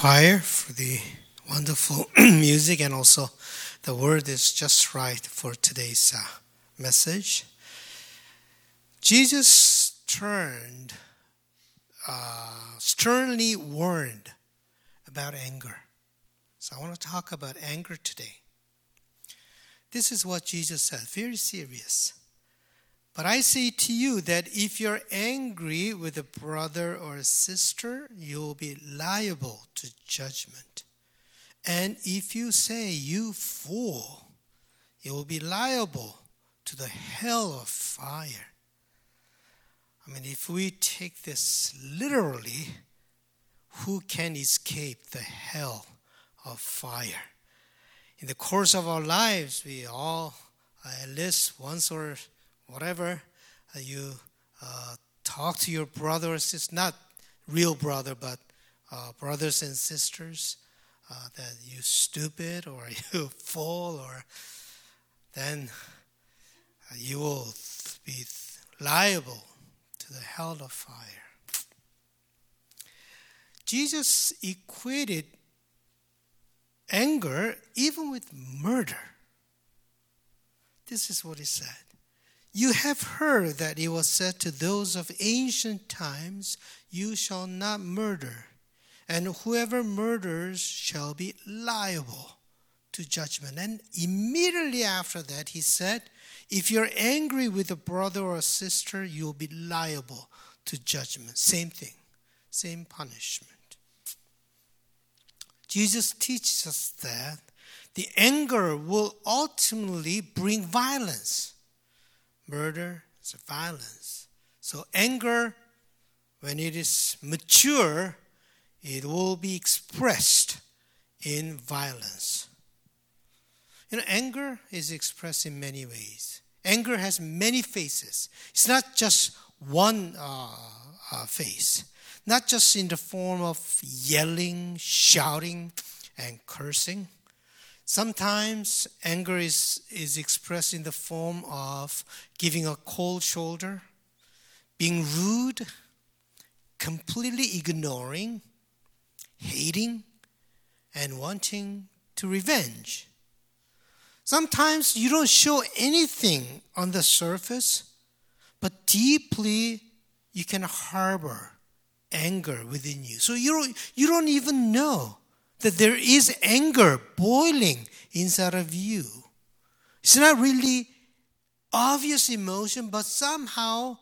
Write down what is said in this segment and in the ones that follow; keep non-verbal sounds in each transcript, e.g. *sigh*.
choir for the wonderful *clears throat* music and also the word is just right for today's uh, message. Jesus turned, uh, sternly warned about anger. So I want to talk about anger today. This is what Jesus said, very serious. But I say to you that if you're angry with a brother or a sister, you'll be liable to judgment. And if you say, you fool, you will be liable to the hell of fire. I mean, if we take this literally, who can escape the hell of fire? In the course of our lives, we all, at least once or whatever, uh, you uh, talk to your brother or sister, not real brother, but uh, brothers and sisters, uh, that you stupid or *laughs* you fool, or then uh, you will be liable to the hell of fire. Jesus equated anger even with murder. This is what he said. You have heard that it was said to those of ancient times, You shall not murder, and whoever murders shall be liable to judgment. And immediately after that, he said, If you're angry with a brother or a sister, you'll be liable to judgment. Same thing, same punishment. Jesus teaches us that the anger will ultimately bring violence murder, it's violence. So anger, when it is mature, it will be expressed in violence. You know, anger is expressed in many ways. Anger has many faces. It's not just one uh, uh, face, not just in the form of yelling, shouting, and cursing Sometimes anger is, is expressed in the form of giving a cold shoulder, being rude, completely ignoring, hating, and wanting to revenge. Sometimes you don't show anything on the surface, but deeply you can harbor anger within you. So you don't, you don't even know that there is anger boiling inside of you. It's not really obvious emotion, but somehow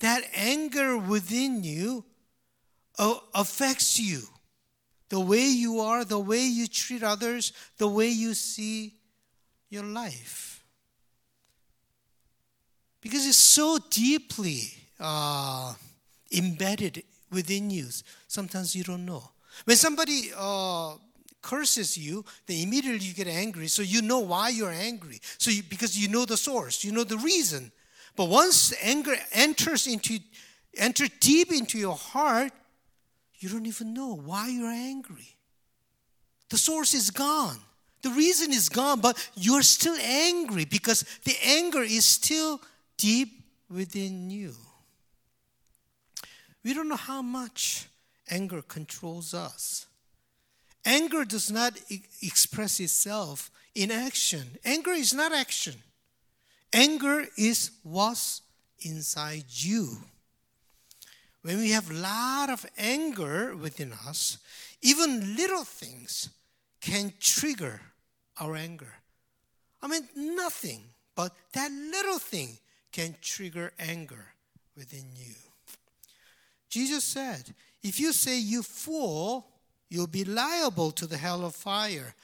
that anger within you uh, affects you. The way you are, the way you treat others, the way you see your life. Because it's so deeply uh, embedded within you, sometimes you don't know. When somebody uh, curses you, then immediately you get angry. So you know why you're angry. So you, because you know the source, you know the reason. But once anger enters into enter deep into your heart, you don't even know why you're angry. The source is gone. The reason is gone, but you're still angry because the anger is still deep within you. We don't know how much anger controls us. Anger does not e- express itself in action. Anger is not action. Anger is what's inside you. When we have a lot of anger within us, even little things can trigger our anger. I mean, nothing, but that little thing can trigger anger within you. Jesus said, if you say you fool, you'll be liable to the hell of fire.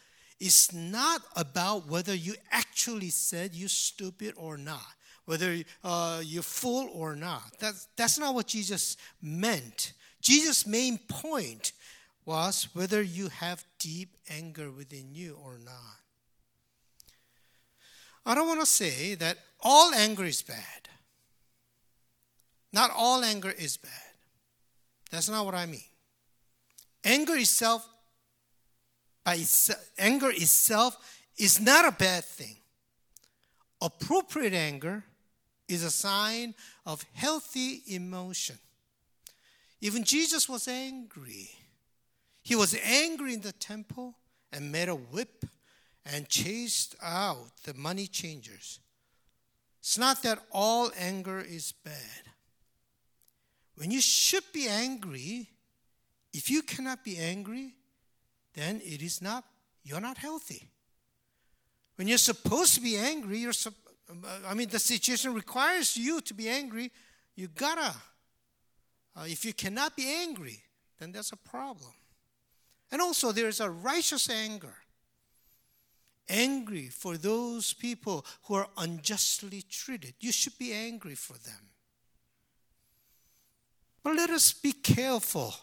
It's not about whether you actually said you stupid or not, whether uh, you're fool or not. That's, that's not what Jesus meant. Jesus' main point was whether you have deep anger within you or not. I don't want to say that all anger is bad. Not all anger is bad. That's not what I mean. Anger itself, by itself, anger itself is not a bad thing. Appropriate anger is a sign of healthy emotion. Even Jesus was angry. He was angry in the temple and made a whip and chased out the money changers. It's not that all anger is bad. When you should be angry, if you cannot be angry, then it is not, you're not healthy. When you're supposed to be angry, you're, I mean, the situation requires you to be angry, you gotta. Uh, if you cannot be angry, then there's a problem. And also, there's a righteous anger angry for those people who are unjustly treated. You should be angry for them. But let us be careful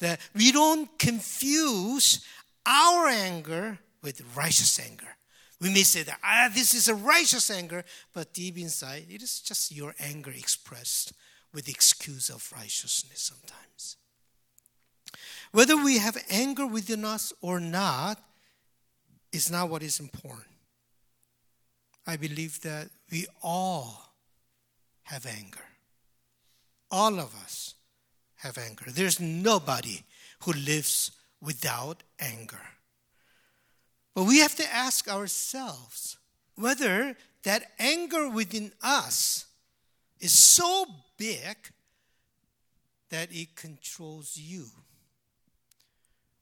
that we don't confuse our anger with righteous anger. We may say that ah, this is a righteous anger, but deep inside, it is just your anger expressed with the excuse of righteousness sometimes. Whether we have anger within us or not, is not what is important. I believe that we all have anger. All of us have anger. There's nobody who lives without anger. But we have to ask ourselves whether that anger within us is so big that it controls you.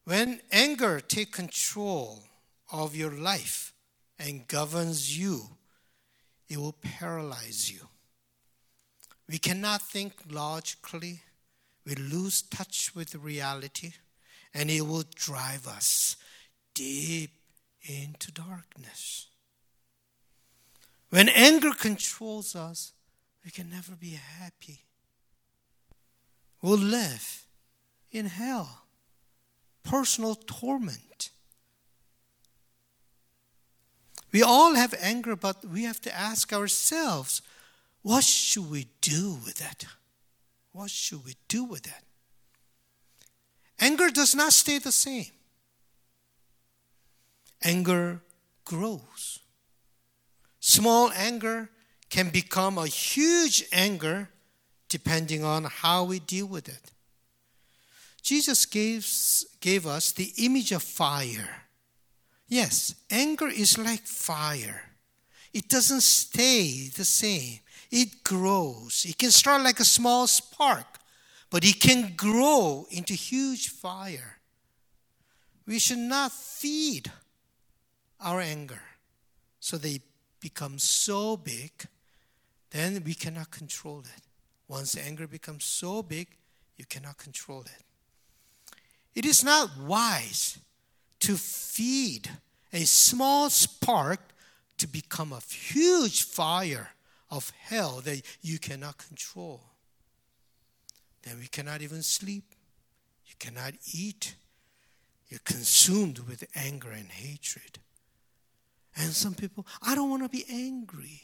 When anger takes control of your life and governs you, it will paralyze you. We cannot think logically. We lose touch with reality, and it will drive us deep into darkness. When anger controls us, we can never be happy. We'll live in hell, personal torment. We all have anger, but we have to ask ourselves what should we do with that? What should we do with that? Anger does not stay the same, anger grows. Small anger can become a huge anger depending on how we deal with it. Jesus gave, gave us the image of fire. Yes, anger is like fire. It doesn't stay the same. It grows. It can start like a small spark, but it can grow into huge fire. We should not feed our anger so they become so big, then we cannot control it. Once anger becomes so big, you cannot control it. It is not wise to feed a small spark to become a huge fire of hell that you cannot control. Then we cannot even sleep. You cannot eat. You're consumed with anger and hatred. And some people, I don't want to be angry.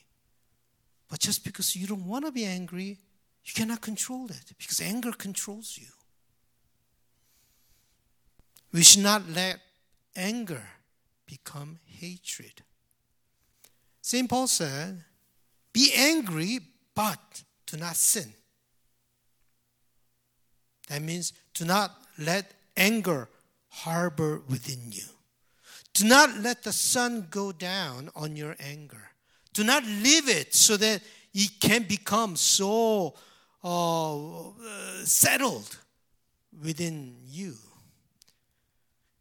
But just because you don't want to be angry, you cannot control it because anger controls you. We should not let anger become hatred. St. Paul said, Be angry, but do not sin. That means do not let anger harbor within you. Do not let the sun go down on your anger. Do not leave it so that it can become so uh, settled within you.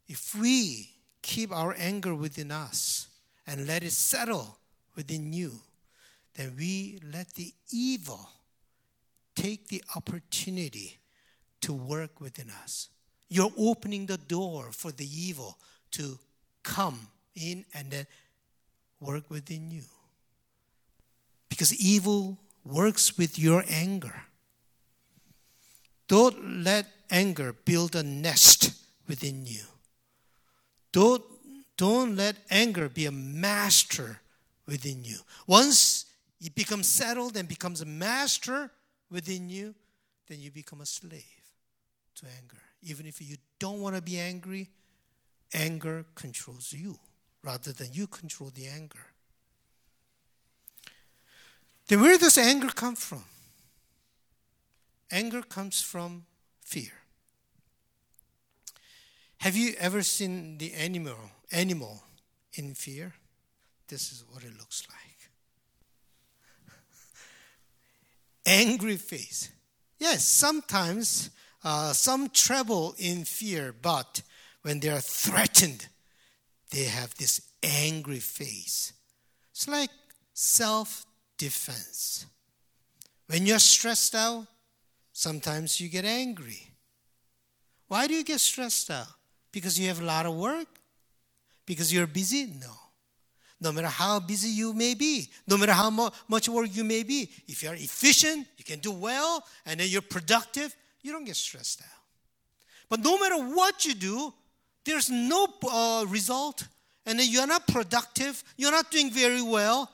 If we keep our anger within us and let it settle within you, then we let the evil take the opportunity to work within us. You're opening the door for the evil to come in and then work within you. Because evil works with your anger. Don't let anger build a nest within you. Don't, don't let anger be a master within you. Once it becomes settled and becomes a master within you, then you become a slave to anger. Even if you don't want to be angry, anger controls you rather than you control the anger. Then where does anger come from? Anger comes from fear. Have you ever seen the animal animal in fear? This is what it looks like. Angry face. Yes, sometimes uh, some trouble in fear, but when they are threatened, they have this angry face. It's like self defense. When you're stressed out, sometimes you get angry. Why do you get stressed out? Because you have a lot of work? Because you're busy? No. No matter how busy you may be, no matter how much work you may be, if you're efficient, you can do well, and then you're productive, you don't get stressed out. But no matter what you do, there's no uh, result, and then you're not productive, you're not doing very well,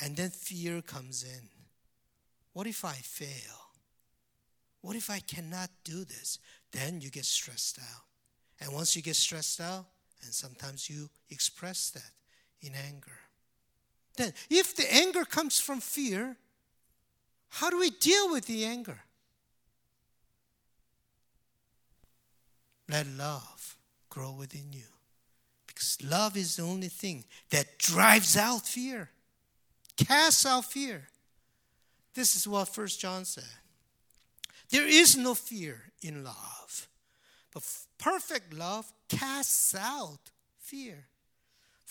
and then fear comes in. What if I fail? What if I cannot do this? Then you get stressed out. And once you get stressed out, and sometimes you express that in anger. Then, if the anger comes from fear, how do we deal with the anger? Let love grow within you. Because love is the only thing that drives out fear, casts out fear. This is what First John said. There is no fear in love, but perfect love casts out fear.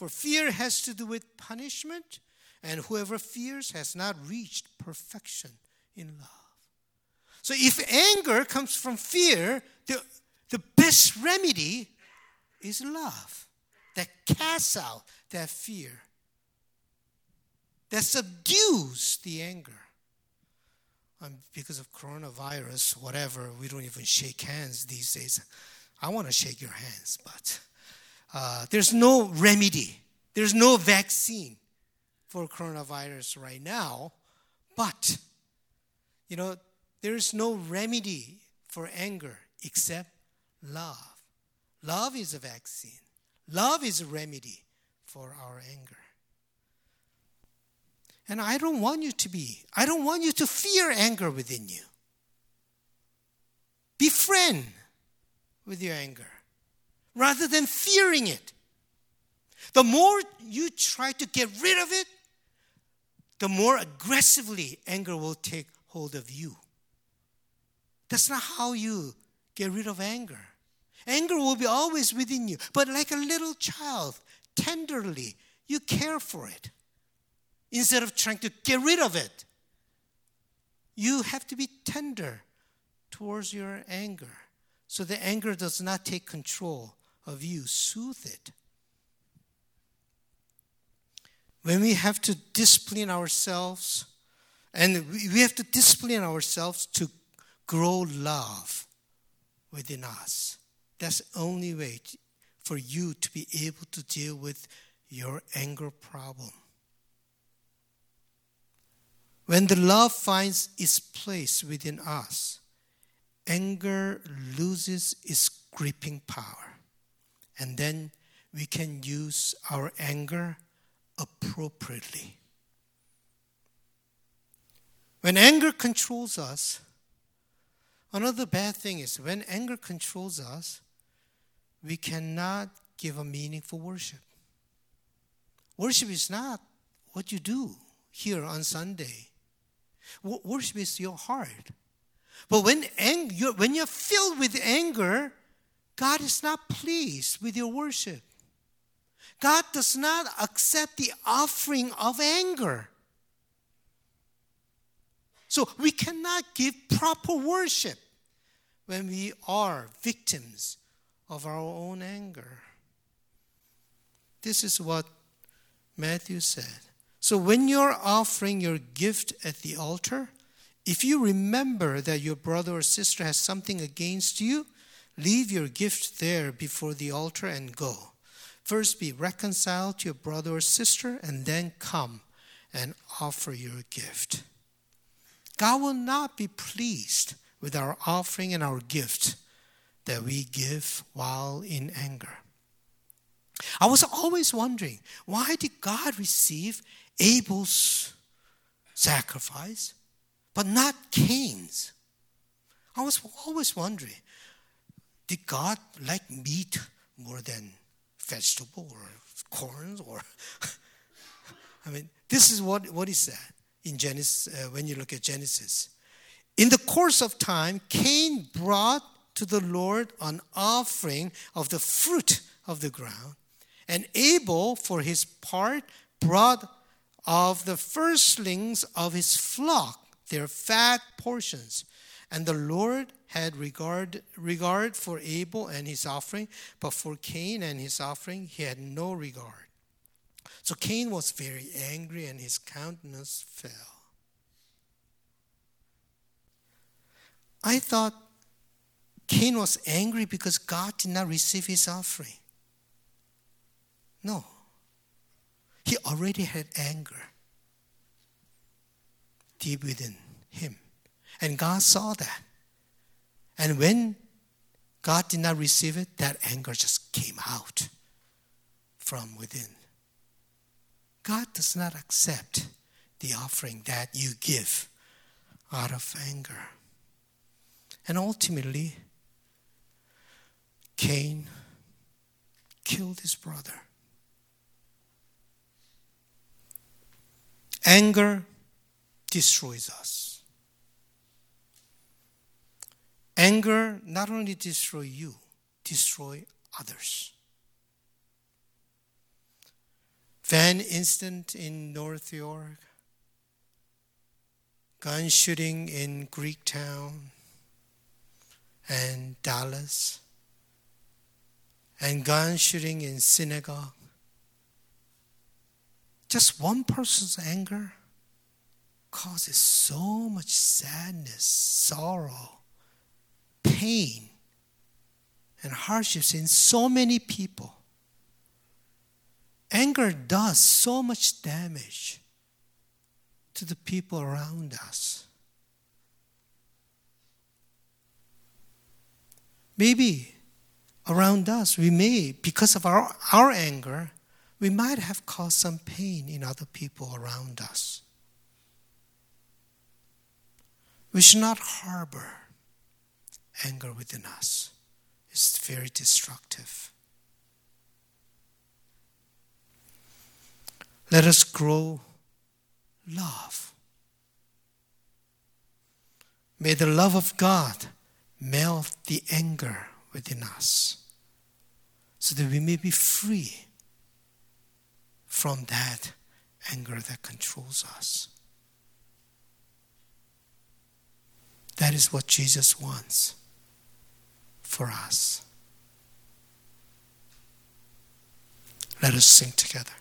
For fear has to do with punishment, and whoever fears has not reached perfection in love. So if anger comes from fear, the, the best remedy is love that casts out that fear, that subdues the anger. Um, because of coronavirus, whatever, we don't even shake hands these days. I want to shake your hands, but uh, there's no remedy, there's no vaccine for coronavirus right now. But, you know, there's no remedy for anger except love. Love is a vaccine, love is a remedy for our anger. And I don't want you to be, I don't want you to fear anger within you. Befriend with your anger rather than fearing it. The more you try to get rid of it, the more aggressively anger will take hold of you. That's not how you get rid of anger. Anger will be always within you, but like a little child, tenderly, you care for it instead of trying to get rid of it. You have to be tender towards your anger so the anger does not take control of you. Soothe it. When we have to discipline ourselves, and we have to discipline ourselves to grow love within us. That's the only way for you to be able to deal with your anger problem. When the love finds its place within us, anger loses its gripping power. And then we can use our anger appropriately. When anger controls us, another bad thing is when anger controls us, we cannot give a meaningful worship. Worship is not what you do here on Sunday. Worship is your heart. But when, ang- you're, when you're filled with anger, God is not pleased with your worship. God does not accept the offering of anger. So we cannot give proper worship when we are victims of our own anger. This is what Matthew said. So when you're offering your gift at the altar, if you remember that your brother or sister has something against you, leave your gift there before the altar and go. First be reconciled to your brother or sister, and then come and offer your gift. God will not be pleased with our offering and our gift that we give while in anger. I was always wondering why did God receive Abel's sacrifice, but not Cain's. I was always wondering did God like meat more than vegetable or corn or *laughs* I mean, this is what, what he said in Genesis, uh, when you look at Genesis. In the course of time, Cain brought to the Lord an offering of the fruit of the ground, and Abel, for his part, brought of the firstlings of his flock, their fat portions. And the Lord had regard, regard for Abel and his offering, but for Cain and his offering, he had no regard. So Cain was very angry and his countenance fell. I thought Cain was angry because God did not receive his offering. No. He already had anger deep within him. And God saw that. And when God did not receive it, that anger just came out from within. God does not accept the offering that you give out of anger. And ultimately, Cain killed his brother. Anger destroys us. Anger not only destroy you, destroy others. Van incident in North York, gun shooting in Greektown and Dallas, and gun shooting in synagogue. Just one person's anger causes so much sadness, sorrow, pain, and hardships in so many people. Anger does so much damage to the people around us. Maybe around us, we may, because of our, our anger, we might have caused some pain in other people around us. We should not harbor anger within us, it's very destructive. Let us grow love. May the love of God melt the anger within us so that we may be free from that anger that controls us. That is what Jesus wants for us. Let us sing together.